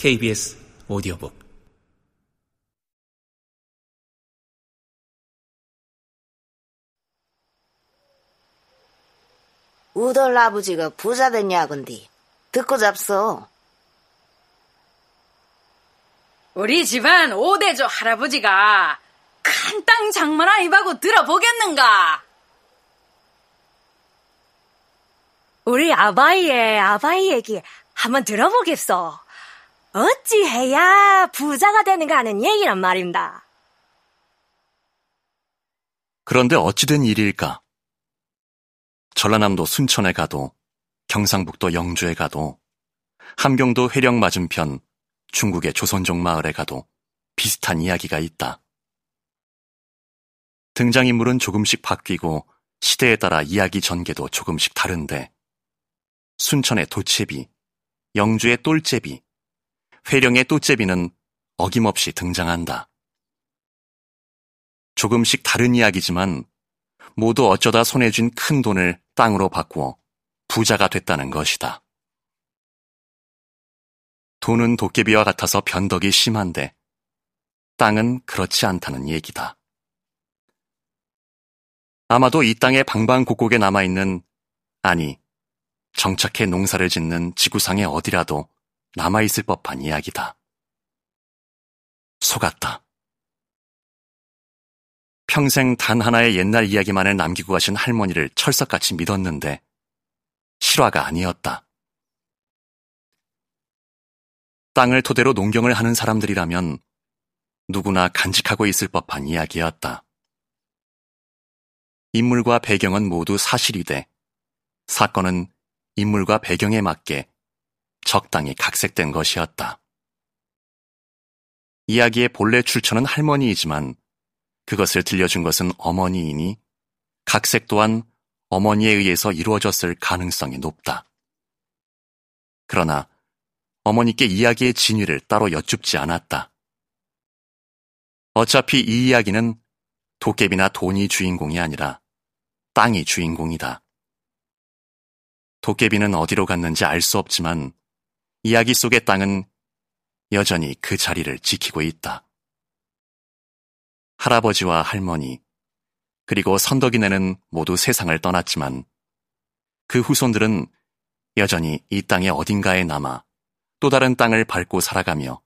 KBS 오디오북 우덜 아버지가 부자 됐냐건디 듣고 잡소. 우리 집안 오대조 할아버지가 큰 땅 장만하 입하고 들어보겠는가? 우리 아바이의 아바이 얘기 한번 들어보겠어. 어찌 해야 부자가 되는가 하는 얘기란 말입니다. 그런데 어찌된 일일까? 전라남도 순천에 가도 경상북도 영주에 가도 함경도 회령 맞은편 중국의 조선족 마을에 가도 비슷한 이야기가 있다. 등장인물은 조금씩 바뀌고 시대에 따라 이야기 전개도 조금씩 다른데 순천의 도채비, 영주의 똘제비, 회령의 또제비는 어김없이 등장한다. 조금씩 다른 이야기지만 모두 어쩌다 손에 쥔 큰 돈을 땅으로 바꾸어 부자가 됐다는 것이다. 돈은 도깨비와 같아서 변덕이 심한데 땅은 그렇지 않다는 얘기다. 아마도 이 땅의 방방곡곡에 남아있는, 아니, 정착해 농사를 짓는 지구상의 어디라도 남아있을 법한 이야기다. 속았다. 평생 단 하나의 옛날 이야기만을 남기고 가신 할머니를 철석같이 믿었는데 실화가 아니었다. 땅을 토대로 농경을 하는 사람들이라면 누구나 간직하고 있을 법한 이야기였다. 인물과 배경은 모두 사실이 돼 사건은 인물과 배경에 맞게 적당히 각색된 것이었다. 이야기의 본래 출처는 할머니이지만 그것을 들려준 것은 어머니이니 각색 또한 어머니에 의해서 이루어졌을 가능성이 높다. 그러나 어머니께 이야기의 진위를 따로 여쭙지 않았다. 어차피 이 이야기는 도깨비나 돈이 주인공이 아니라 땅이 주인공이다. 도깨비는 어디로 갔는지 알 수 없지만 이야기 속의 땅은 여전히 그 자리를 지키고 있다. 할아버지와 할머니, 그리고 선덕이네는 모두 세상을 떠났지만 그 후손들은 여전히 이 땅의 어딘가에 남아 또 다른 땅을 밟고 살아가며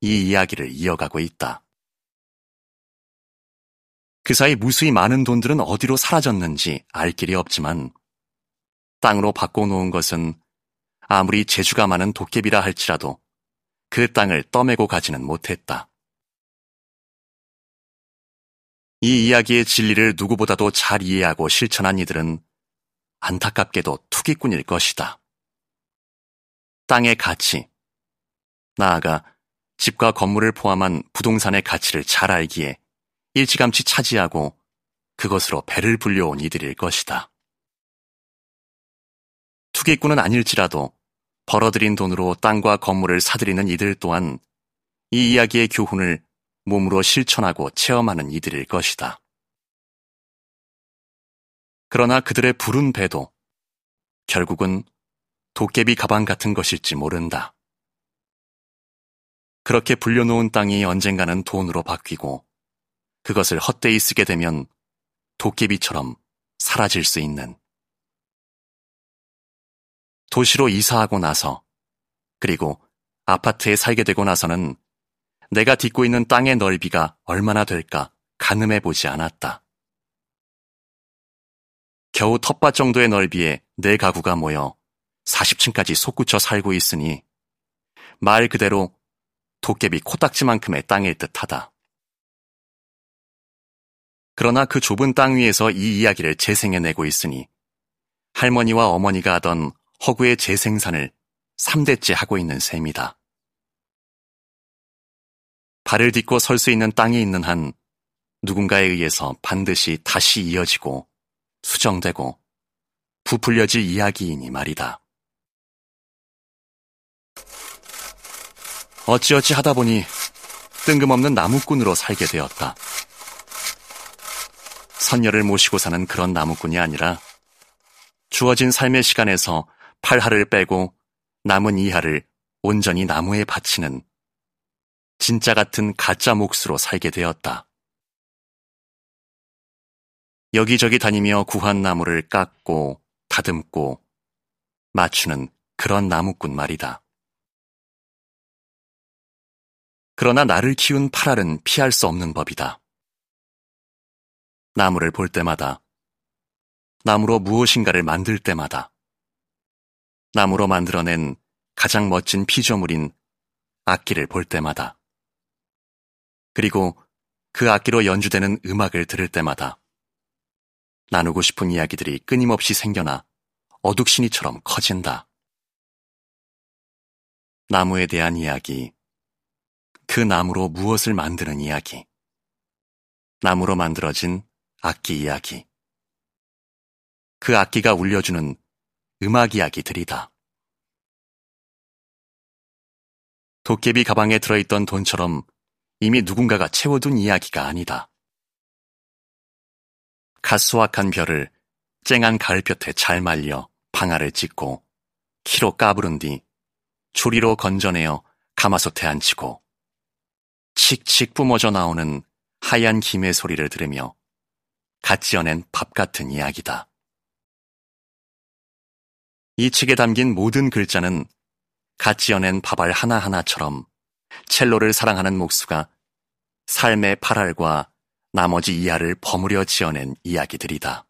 이 이야기를 이어가고 있다. 그 사이 무수히 많은 돈들은 어디로 사라졌는지 알 길이 없지만 땅으로 바꿔놓은 것은 아무리 재주가 많은 도깨비라 할지라도 그 땅을 떠매고 가지는 못했다. 이 이야기의 진리를 누구보다도 잘 이해하고 실천한 이들은 안타깝게도 투기꾼일 것이다. 땅의 가치, 나아가 집과 건물을 포함한 부동산의 가치를 잘 알기에 일찌감치 차지하고 그것으로 배를 불려온 이들일 것이다. 투기꾼은 아닐지라도 벌어들인 돈으로 땅과 건물을 사들이는 이들 또한 이 이야기의 교훈을 몸으로 실천하고 체험하는 이들일 것이다. 그러나 그들의 부른 배도 결국은 도깨비 가방 같은 것일지 모른다. 그렇게 불려놓은 땅이 언젠가는 돈으로 바뀌고 그것을 헛되이 쓰게 되면 도깨비처럼 사라질 수 있는 도시로 이사하고 나서 그리고 아파트에 살게 되고 나서는 내가 딛고 있는 땅의 넓이가 얼마나 될까 가늠해 보지 않았다. 겨우 텃밭 정도의 넓이에 내 가구가 모여 40층까지 솟구쳐 살고 있으니 말 그대로 도깨비 코딱지만큼의 땅일 듯하다. 그러나 그 좁은 땅 위에서 이 이야기를 재생해내고 있으니 할머니와 어머니가 하던 허구의 재생산을 3대째 하고 있는 셈이다. 발을 딛고 설 수 있는 땅이 있는 한 누군가에 의해서 반드시 다시 이어지고 수정되고 부풀려질 이야기이니 말이다. 어찌어찌 하다 보니 뜬금없는 나무꾼으로 살게 되었다. 선녀를 모시고 사는 그런 나무꾼이 아니라 주어진 삶의 시간에서 팔할을 빼고 남은 이하를 온전히 나무에 바치는 진짜 같은 가짜 몫으로 살게 되었다. 여기저기 다니며 구한 나무를 깎고 다듬고 맞추는 그런 나무꾼 말이다. 그러나 나를 키운 파랄은 피할 수 없는 법이다. 나무를 볼 때마다, 나무로 무엇인가를 만들 때마다, 나무로 만들어낸 가장 멋진 피조물인 악기를 볼 때마다, 그리고 그 악기로 연주되는 음악을 들을 때마다, 나누고 싶은 이야기들이 끊임없이 생겨나 어둑신이처럼 커진다. 나무에 대한 이야기, 그 나무로 무엇을 만드는 이야기, 나무로 만들어진 악기 이야기, 그 악기가 울려주는 음악 이야기들이다. 도깨비 가방에 들어있던 돈처럼 이미 누군가가 채워둔 이야기가 아니다. 갓 수확한 별을 쨍한 가을볕에 잘 말려 방아를 찍고 키로 까부른 뒤 조리로 건져내어 가마솥에 앉히고 칙칙 뿜어져 나오는 하얀 김의 소리를 들으며 갓 지어낸 밥 같은 이야기다. 이 책에 담긴 모든 글자는 갓 지어낸 밥알 하나하나처럼 첼로를 사랑하는 목수가 삶의 팔알과 나머지 이하를 버무려 지어낸 이야기들이다.